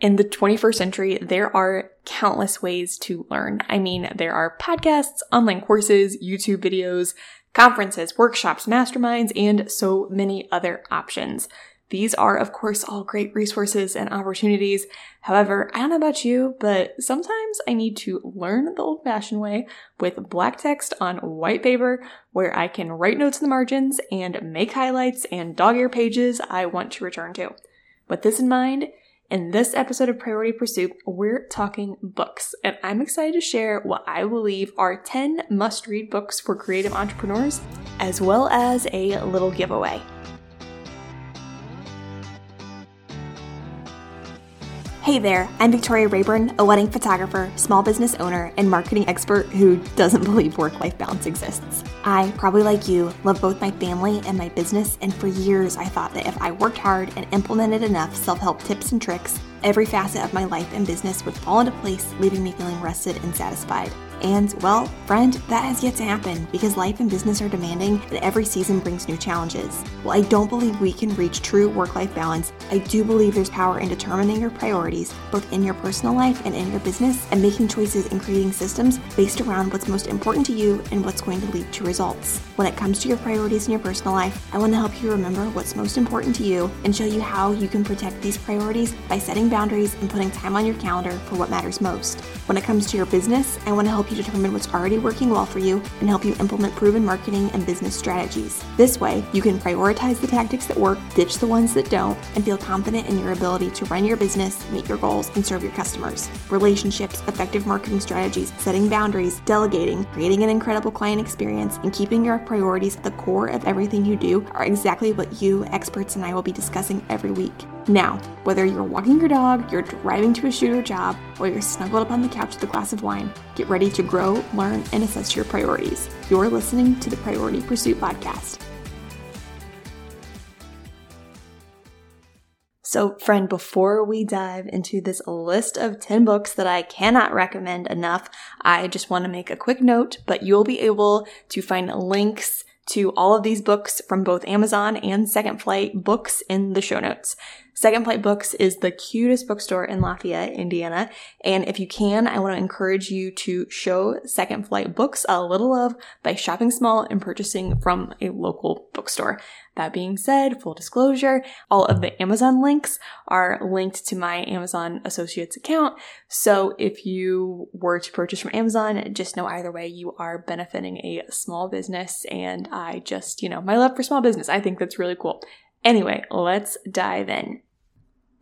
In the 21st century, there are countless ways to learn. I mean, there are podcasts, online courses, YouTube videos, conferences, workshops, masterminds, and so many other options. These are, of course, all great resources and opportunities. However, I don't know about you, but sometimes I need to learn the old fashioned way with black text on white paper where I can write notes in the margins and make highlights and dog ear pages I want to return to. With this in mind, in this episode of Priority Pursuit, we're talking books, and I'm excited to share what I believe are 10 must read books for creative entrepreneurs, as well as a little giveaway. Hey there, I'm Victoria Rayburn, a wedding photographer, small business owner, and marketing expert who doesn't believe work life balance exists. I, probably like you, love both my family and my business, and for years I thought that if I worked hard and implemented enough self help tips and tricks, every facet of my life and business would fall into place, leaving me feeling rested and satisfied. And, well, friend, that has yet to happen because life and business are demanding and every season brings new challenges. While I don't believe we can reach true work life balance, I do believe there's power in determining your priorities, both in your personal life and in your business, and making choices and creating systems based around what's most important to you and what's going to lead to results. When it comes to your priorities in your personal life, I want to help you remember what's most important to you and show you how you can protect these priorities by setting boundaries and putting time on your calendar for what matters most. When it comes to your business, I want to help you determine what's already working well for you and help you implement proven marketing and business strategies. This way, you can prioritize the tactics that work, ditch the ones that don't, and feel confident in your ability to run your business, meet your goals, and serve your customers. Relationships, effective marketing strategies, setting boundaries, delegating, creating an incredible client experience, and keeping your priorities at the core of everything you do are exactly what you, experts, and I will be discussing every week. Now, whether you're walking your dog, you're driving to a shoot or job, or you're snuggled up on the couch with a glass of wine, get ready to grow, learn, and assess your priorities. You're listening to the Priority Pursuit Podcast. So, friend, before we dive into this list of 10 books that I cannot recommend enough, I just want to make a quick note, but you'll be able to find links to all of these books from both Amazon and Second Flight books in the show notes. Second Flight Books is the cutest bookstore in Lafayette, Indiana. And if you can, I want to encourage you to show Second Flight Books a little love by shopping small and purchasing from a local bookstore. That being said, full disclosure, all of the Amazon links are linked to my Amazon Associates account. So if you were to purchase from Amazon, just know either way you are benefiting a small business. And I just, you know, my love for small business, I think that's really cool. Anyway, let's dive in.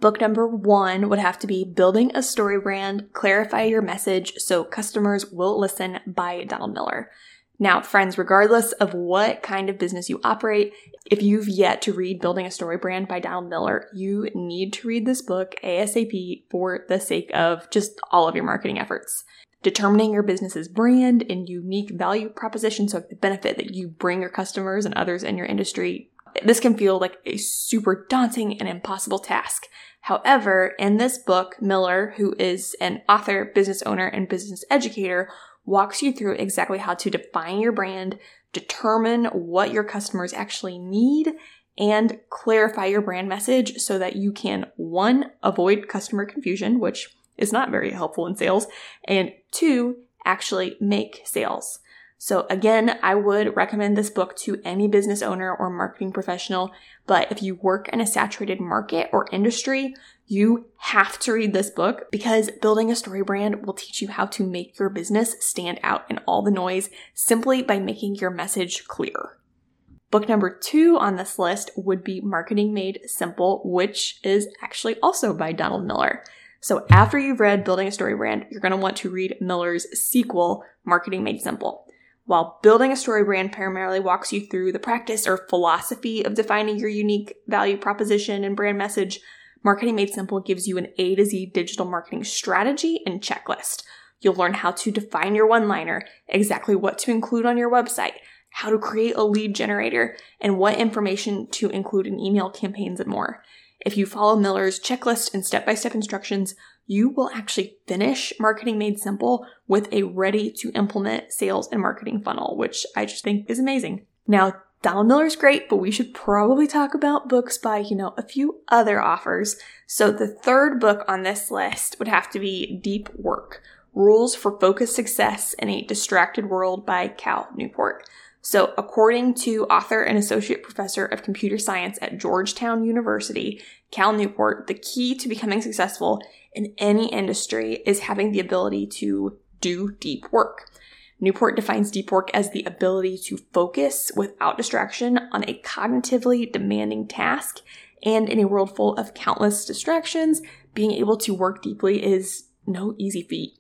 Book number one would have to be Building a Story Brand, Clarify Your Message So Customers Will Listen by Donald Miller. Now, friends, regardless of what kind of business you operate, if you've yet to read Building a Story Brand by Donald Miller, you need to read this book ASAP for the sake of just all of your marketing efforts. Determining your business's brand and unique value proposition, so the benefit that you bring your customers and others in your industry, this can feel like a super daunting and impossible task. However, in this book, Miller, who is an author, business owner, and business educator, walks you through exactly how to define your brand, determine what your customers actually need, and clarify your brand message so that you can one, avoid customer confusion, which is not very helpful in sales, and two, actually make sales. So again, I would recommend this book to any business owner or marketing professional. But if you work in a saturated market or industry, you have to read this book because building a story brand will teach you how to make your business stand out in all the noise simply by making your message clear. Book number two on this list would be Marketing Made Simple, which is actually also by Donald Miller. So after you've read Building a Story Brand, you're going to want to read Miller's sequel, Marketing Made Simple. While building a story brand primarily walks you through the practice or philosophy of defining your unique value proposition and brand message, Marketing Made Simple gives you an A to Z digital marketing strategy and checklist. You'll learn how to define your one liner, exactly what to include on your website, how to create a lead generator, and what information to include in email campaigns and more. If you follow Miller's checklist and step by step instructions, you will actually finish Marketing Made Simple with a ready to implement sales and marketing funnel, which I just think is amazing. Now, Donald Miller's great, but we should probably talk about books by, you know, a few other authors. So the third book on this list would have to be Deep Work Rules for Focused Success in a Distracted World by Cal Newport. So, according to author and associate professor of computer science at Georgetown University, Cal Newport, the key to becoming successful in any industry is having the ability to do deep work. Newport defines deep work as the ability to focus without distraction on a cognitively demanding task. And in a world full of countless distractions, being able to work deeply is no easy feat.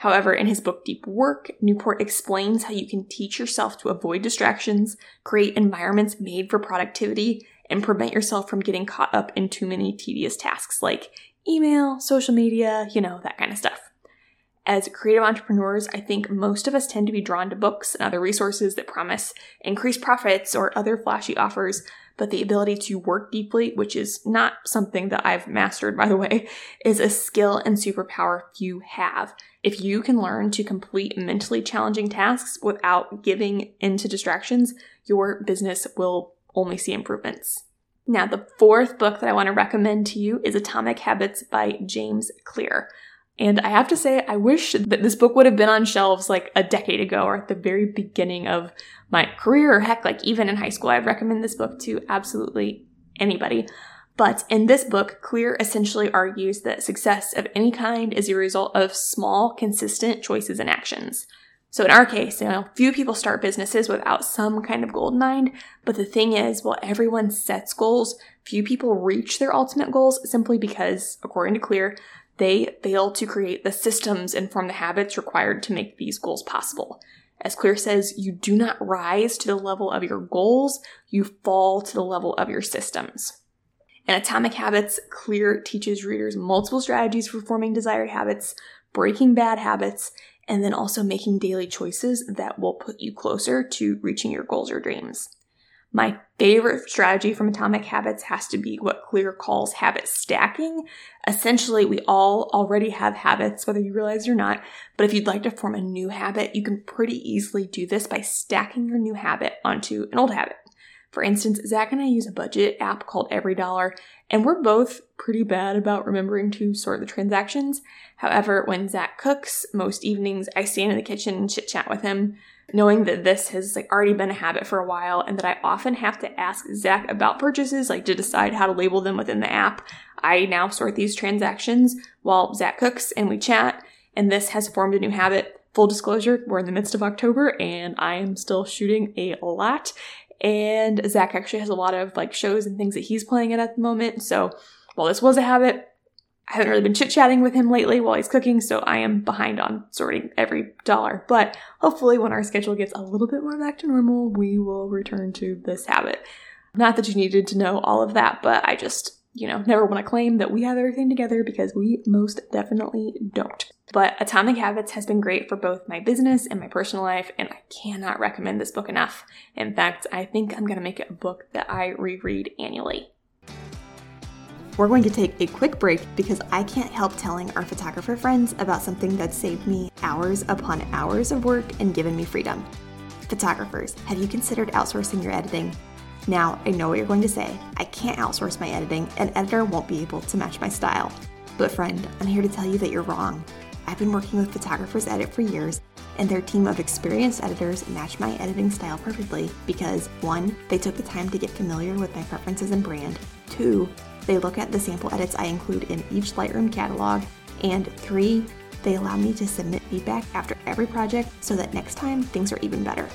However, in his book Deep Work, Newport explains how you can teach yourself to avoid distractions, create environments made for productivity, and prevent yourself from getting caught up in too many tedious tasks like email, social media, you know, that kind of stuff. As creative entrepreneurs, I think most of us tend to be drawn to books and other resources that promise increased profits or other flashy offers, but the ability to work deeply, which is not something that I've mastered, by the way, is a skill and superpower few have. If you can learn to complete mentally challenging tasks without giving into distractions, your business will only see improvements. Now, the fourth book that I want to recommend to you is Atomic Habits by James Clear. And I have to say, I wish that this book would have been on shelves like a decade ago or at the very beginning of my career, or heck, like even in high school. I'd recommend this book to absolutely anybody. But in this book, Clear essentially argues that success of any kind is a result of small, consistent choices and actions. So in our case, you know, few people start businesses without some kind of goal in mind. But the thing is, while everyone sets goals, few people reach their ultimate goals simply because, according to Clear, they fail to create the systems and form the habits required to make these goals possible. As Clear says, you do not rise to the level of your goals, you fall to the level of your systems. In Atomic Habits, Clear teaches readers multiple strategies for forming desired habits, breaking bad habits, and then also making daily choices that will put you closer to reaching your goals or dreams. My favorite strategy from Atomic Habits has to be what Clear calls habit stacking. Essentially, we all already have habits, whether you realize it or not. But if you'd like to form a new habit, you can pretty easily do this by stacking your new habit onto an old habit. For instance, Zach and I use a budget app called Every Dollar, and we're both pretty bad about remembering to sort the transactions. However, when Zach cooks, most evenings I stand in the kitchen and chit chat with him, knowing that this has like already been a habit for a while and that I often have to ask Zach about purchases, like to decide how to label them within the app. I now sort these transactions while Zach cooks and we chat, and this has formed a new habit full disclosure, we're in the midst of October and I am still shooting a lot. And Zach actually has a lot of like shows and things that he's playing in at the moment. So while this was a habit, I haven't really been chit chatting with him lately while he's cooking, so I am behind on sorting every dollar. But hopefully, when our schedule gets a little bit more back to normal, we will return to this habit. Not that you needed to know all of that, but I just, you know, never want to claim that we have everything together because we most definitely don't. But Atomic Habits has been great for both my business and my personal life, and I cannot recommend this book enough. In fact, I think I'm to make it a book that I reread annually. We're going to take a quick break because I can't help telling our photographer friends about something that saved me hours upon hours of work and given me freedom. Photographers, have you considered outsourcing your editing? Now, I know what you're going to say. I can't outsource my editing, an editor won't be able to match my style. But, friend, I'm here to tell you that you're wrong. I've been working with Photographers Edit for years, and their team of experienced editors match my editing style perfectly because one, they took the time to get familiar with my preferences and brand, two, they look at the sample edits I include in each Lightroom catalog, and three, they allow me to submit feedback after every project so that next time things are even better.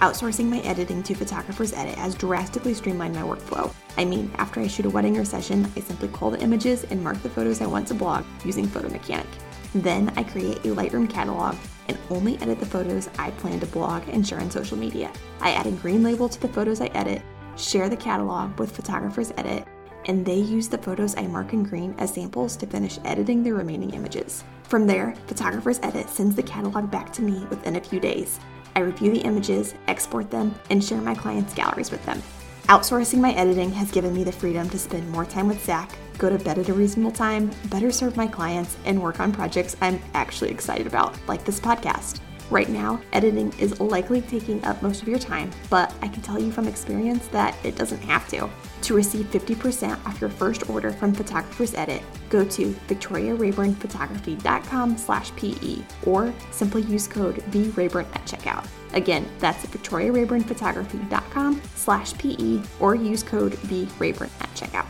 Outsourcing my editing to Photographers Edit has drastically streamlined my workflow. I mean, after I shoot a wedding or session, I simply call the images and mark the photos I want to blog using Photo Mechanic. Then I create a Lightroom catalog and only edit the photos I plan to blog and share on social media. I add a green label to the photos I edit, share the catalog with Photographers Edit, and they use the photos I mark in green as samples to finish editing the remaining images. From there, Photographers Edit sends the catalog back to me within a few days. I review the images, export them, and share my clients' galleries with them. Outsourcing my editing has given me the freedom to spend more time with Zach, go to bed at a reasonable time, better serve my clients, and work on projects I'm actually excited about, like this podcast. Right now, editing is likely taking up most of your time, but I can tell you from experience that it doesn't have to. To receive 50% off your first order from Photographer's Edit, go to victoriarayburnphotography.com slash PE or simply use code VRayburn at checkout. Again, that's victoriarayburnphotography.com slash PE or use code VRayburn at checkout.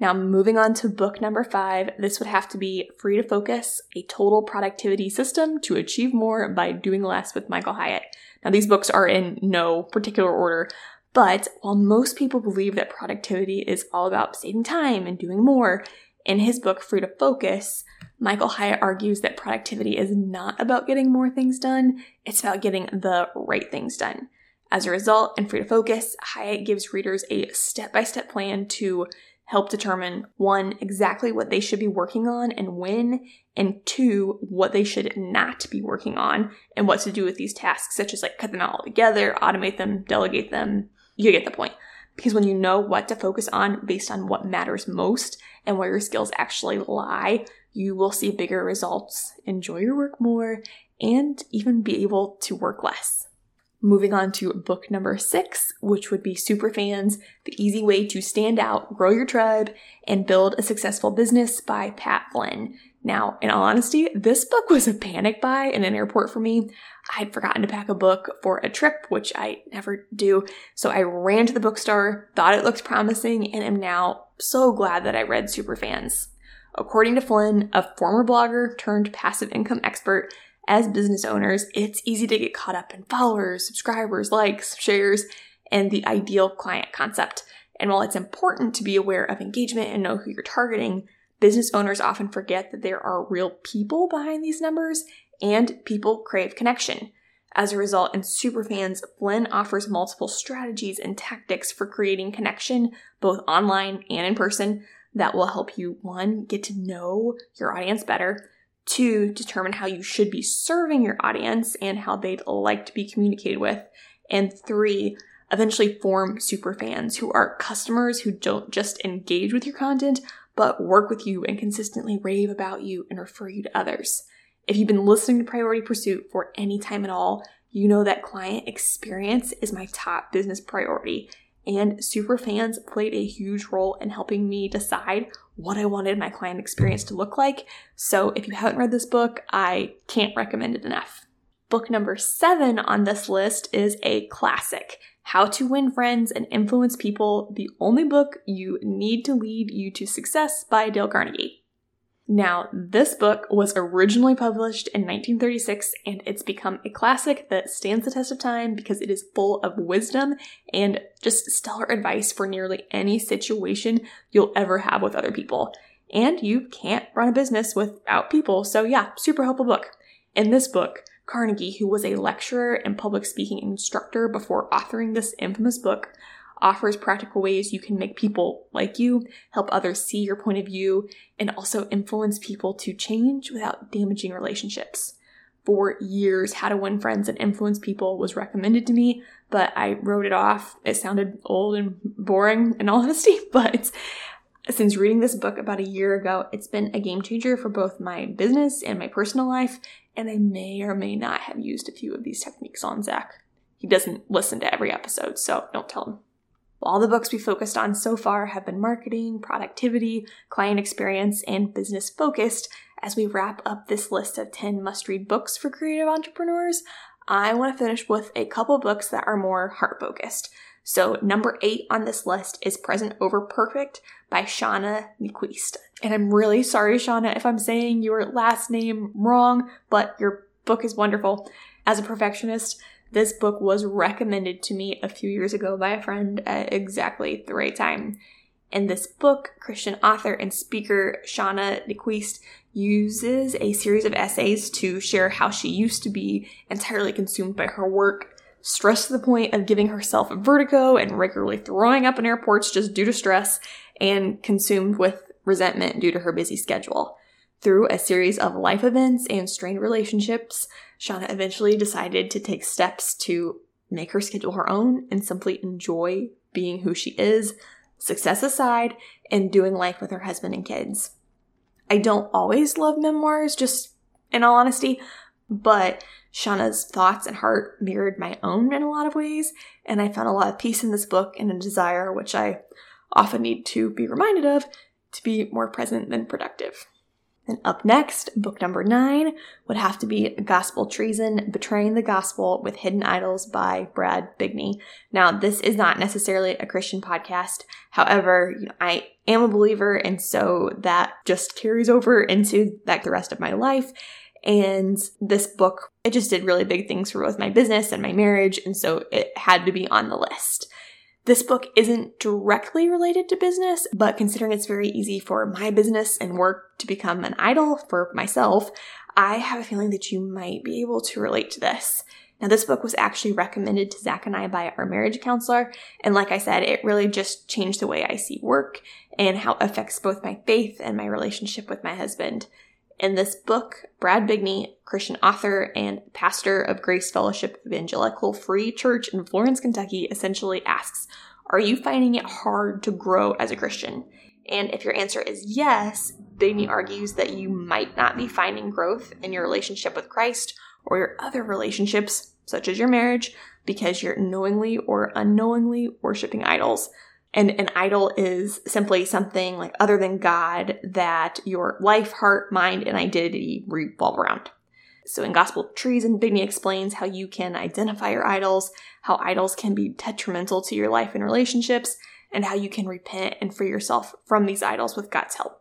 Now, moving on to book number five, this would have to be Free to Focus, a total productivity system to achieve more by doing less with Michael Hyatt. Now, these books are in no particular order, but while most people believe that productivity is all about saving time and doing more, in his book, Free to Focus, Michael Hyatt argues that productivity is not about getting more things done, it's about getting the right things done. As a result, in Free to Focus, Hyatt gives readers a step by step plan to help determine one, exactly what they should be working on and when, and two, what they should not be working on and what to do with these tasks, such as like cut them out altogether, automate them, delegate them. You get the point. Because when you know what to focus on based on what matters most and where your skills actually lie, you will see bigger results, enjoy your work more, and even be able to work less. Moving on to book number six, which would be Superfans The Easy Way to Stand Out, Grow Your Tribe, and Build a Successful Business by Pat Flynn. Now, in all honesty, this book was a panic buy in an airport for me. I'd forgotten to pack a book for a trip, which I never do. So I ran to the bookstore, thought it looked promising, and am now so glad that I read Superfans. According to Flynn, a former blogger turned passive income expert, as business owners, it's easy to get caught up in followers, subscribers, likes, shares, and the ideal client concept. And while it's important to be aware of engagement and know who you're targeting, business owners often forget that there are real people behind these numbers and people crave connection. As a result, in Superfans, Flynn offers multiple strategies and tactics for creating connection, both online and in person, that will help you, one, get to know your audience better, Two, determine how you should be serving your audience and how they'd like to be communicated with. And three, eventually form super fans who are customers who don't just engage with your content, but work with you and consistently rave about you and refer you to others. If you've been listening to Priority Pursuit for any time at all, you know that client experience is my top business priority and Superfans played a huge role in helping me decide what I wanted my client experience mm-hmm. to look like. So if you haven't read this book, I can't recommend it enough. Book number seven on this list is a classic How to Win Friends and Influence People, the only book you need to lead you to success by Dale Carnegie. Now, this book was originally published in 1936 and it's become a classic that stands the test of time because it is full of wisdom and just stellar advice for nearly any situation you'll ever have with other people. And you can't run a business without people, so yeah, super helpful book. In this book, Carnegie, who was a lecturer and public speaking instructor before authoring this infamous book, offers practical ways you can make people like you, help others see your point of view, and also influence people to change without damaging relationships. For years, How to Win Friends and Influence People was recommended to me, but I wrote it off. It sounded old and boring in all honesty, but since reading this book about a year ago, it's been a game changer for both my business and my personal life, and I may or may not have used a few of these techniques on Zach. He doesn't listen to every episode, so don't tell him. All the books we focused on so far have been marketing, productivity, client experience, and business focused. As we wrap up this list of 10 must read books for creative entrepreneurs, I want to finish with a couple books that are more heart focused. So, number eight on this list is Present Over Perfect by Shauna Niequist. And I'm really sorry, Shauna, if I'm saying your last name wrong, but your book is wonderful. As a perfectionist, this book was recommended to me a few years ago by a friend at exactly the right time. In this book, Christian author and speaker Shauna Niequist uses a series of essays to share how she used to be entirely consumed by her work, stressed to the point of giving herself vertigo and regularly throwing up in airports just due to stress, and consumed with resentment due to her busy schedule. Through a series of life events and strained relationships, Shauna eventually decided to take steps to make her schedule her own and simply enjoy being who she is, success aside, and doing life with her husband and kids. I don't always love memoirs, just in all honesty, but Shauna's thoughts and heart mirrored my own in a lot of ways, and I found a lot of peace in this book and a desire, which I often need to be reminded of, to be more present than productive. And up next, book number nine would have to be Gospel Treason Betraying the Gospel with Hidden Idols by Brad Bigney. Now, this is not necessarily a Christian podcast. However, I am a believer, and so that just carries over into like the rest of my life. And this book, it just did really big things for both my business and my marriage, and so it had to be on the list. This book isn't directly related to business, but considering it's very easy for my business and work to become an idol for myself, I have a feeling that you might be able to relate to this. Now, this book was actually recommended to Zach and I by our marriage counselor. And like I said, it really just changed the way I see work and how it affects both my faith and my relationship with my husband. In this book, Brad Bigney, Christian author and pastor of Grace Fellowship Evangelical Free Church in Florence, Kentucky, essentially asks, Are you finding it hard to grow as a Christian? And if your answer is yes, Bigney argues that you might not be finding growth in your relationship with Christ or your other relationships, such as your marriage, because you're knowingly or unknowingly worshiping idols. And an idol is simply something like other than God that your life, heart, mind, and identity revolve around. So in Gospel Treason Bigney explains how you can identify your idols, how idols can be detrimental to your life and relationships, and how you can repent and free yourself from these idols with God's help.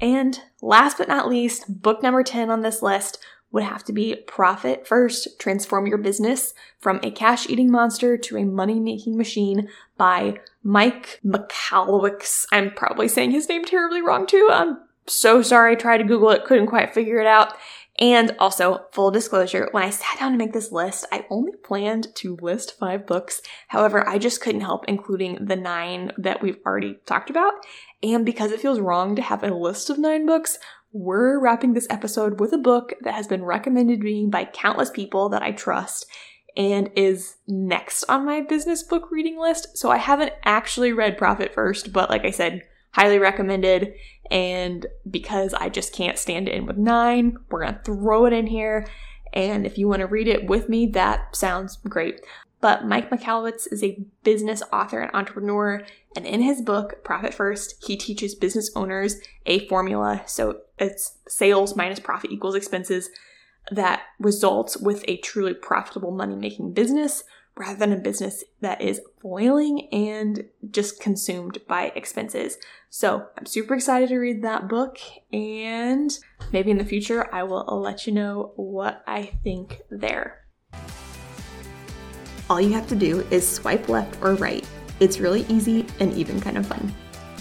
And last but not least, book number 10 on this list would have to be Profit First Transform Your Business from a Cash Eating Monster to a Money Making Machine by Mike Michalowicz. I'm probably saying his name terribly wrong too. I'm so sorry. I tried to Google it, couldn't quite figure it out. And also, full disclosure, when I sat down to make this list, I only planned to list five books. However, I just couldn't help including the nine that we've already talked about. And because it feels wrong to have a list of nine books, we're wrapping this episode with a book that has been recommended to me by countless people that I trust and is next on my business book reading list. So I haven't actually read Profit First, but like I said, highly recommended. And because I just can't stand it in with nine, we're to throw it in here. And if you want to read it with me, that sounds great. But Mike Michalowicz is a business author and entrepreneur. And in his book, Profit First, he teaches business owners a formula. So it's sales minus profit equals expenses that results with a truly profitable money making business rather than a business that is boiling and just consumed by expenses. So I'm super excited to read that book and maybe in the future I will let you know what I think there. All you have to do is swipe left or right. It's really easy and even kind of fun.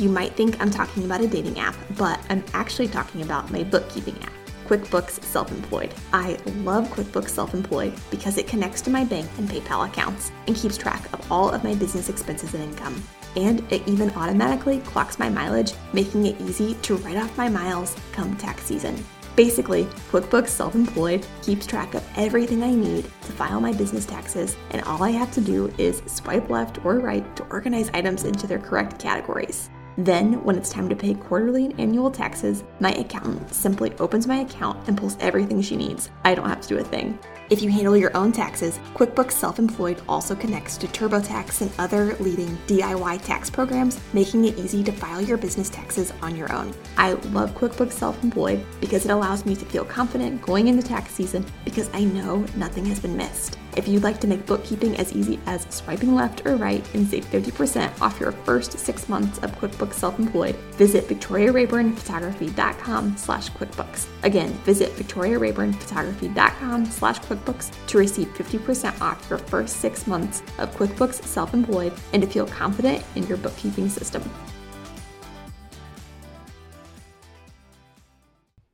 You might think I'm talking about a dating app, but I'm actually talking about my bookkeeping app. QuickBooks Self Employed. I love QuickBooks Self Employed because it connects to my bank and PayPal accounts and keeps track of all of my business expenses and income. And it even automatically clocks my mileage, making it easy to write off my miles come tax season. Basically, QuickBooks Self Employed keeps track of everything I need to file my business taxes, and all I have to do is swipe left or right to organize items into their correct categories. Then, when it's time to pay quarterly and annual taxes, my accountant simply opens my account and pulls everything she needs. I don't have to do a thing. If you handle your own taxes, QuickBooks Self Employed also connects to TurboTax and other leading DIY tax programs, making it easy to file your business taxes on your own. I love QuickBooks Self Employed because it allows me to feel confident going into tax season because I know nothing has been missed. If you'd like to make bookkeeping as easy as swiping left or right and save 50% off your first six months of QuickBooks Self-Employed, visit victoriarayburnphotography.com slash QuickBooks. Again, visit victoriarayburnphotography.com slash QuickBooks to receive 50% off your first six months of QuickBooks Self-Employed and to feel confident in your bookkeeping system.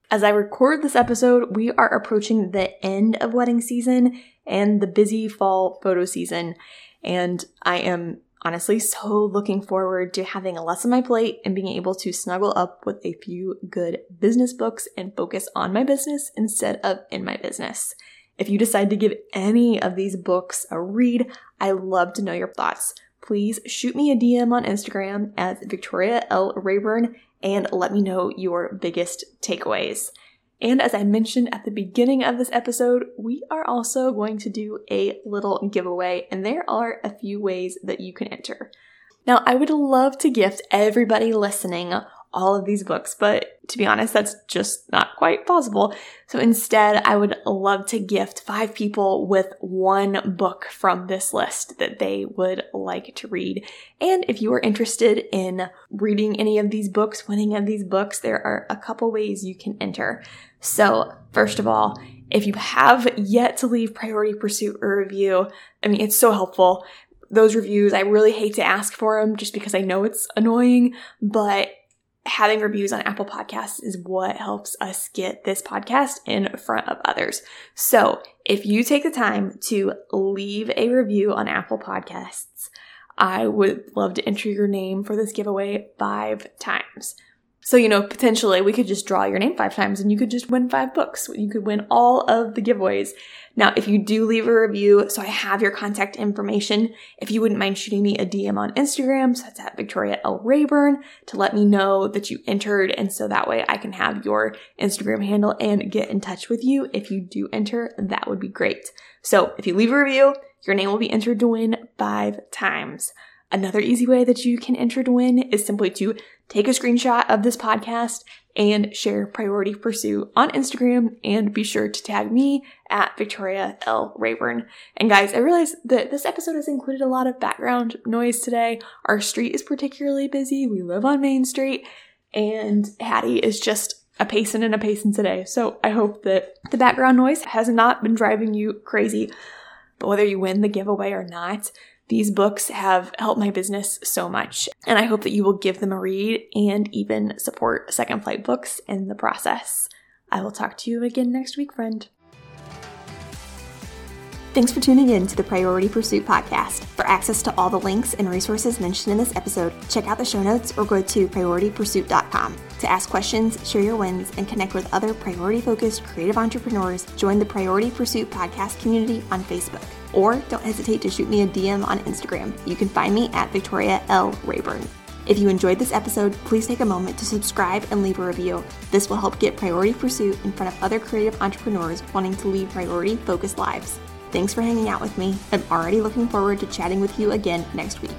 As I record this episode, we are approaching the end of wedding season and the busy fall photo season. And I am honestly so looking forward to having less on my plate and being able to snuggle up with a few good business books and focus on my business instead of in my business. If you decide to give any of these books a read, I love to know your thoughts. Please shoot me a DM on Instagram at Victoria L. Rayburn and let me know your biggest takeaways. And as I mentioned at the beginning of this episode, we are also going to do a little giveaway, and there are a few ways that you can enter. Now, I would love to gift everybody listening all of these books, but to be honest, that's just not quite possible. So instead, I would love to gift five people with one book from this list that they would like to read. And if you are interested in reading any of these books, winning of these books, there are a couple ways you can enter. So first of all, if you have yet to leave Priority Pursuit a review, I mean, it's so helpful those reviews. I really hate to ask for them just because I know it's annoying, but having reviews on Apple Podcasts is what helps us get this podcast in front of others. So if you take the time to leave a review on Apple Podcasts, I would love to enter your name for this giveaway five times. So, you know, potentially we could just draw your name five times and you could just win five books. You could win all of the giveaways. Now, if you do leave a review, so I have your contact information, if you wouldn't mind shooting me a DM on Instagram, so that's at Victoria L. Rayburn, to let me know that you entered. And so that way I can have your Instagram handle and get in touch with you. If you do enter, that would be great. So if you leave a review, your name will be entered to win five times. Another easy way that you can enter to win is simply to take a screenshot of this podcast and share Priority Pursuit on Instagram and be sure to tag me at Victoria L. Rayburn. And guys, I realize that this episode has included a lot of background noise today. Our street is particularly busy. We live on Main Street and Hattie is just a pacing and a pacing today. So I hope that the background noise has not been driving you crazy. But whether you win the giveaway or not, these books have helped my business so much, and I hope that you will give them a read and even support Second Flight Books in the process. I will talk to you again next week, friend. Thanks for tuning in to the Priority Pursuit podcast. For access to all the links and resources mentioned in this episode, check out the show notes or go to prioritypursuit.com. To ask questions, share your wins, and connect with other priority focused creative entrepreneurs, join the Priority Pursuit podcast community on Facebook. Or don't hesitate to shoot me a DM on Instagram. You can find me at Victoria L. Rayburn. If you enjoyed this episode, please take a moment to subscribe and leave a review. This will help get Priority Pursuit in front of other creative entrepreneurs wanting to lead priority focused lives. Thanks for hanging out with me. I'm already looking forward to chatting with you again next week.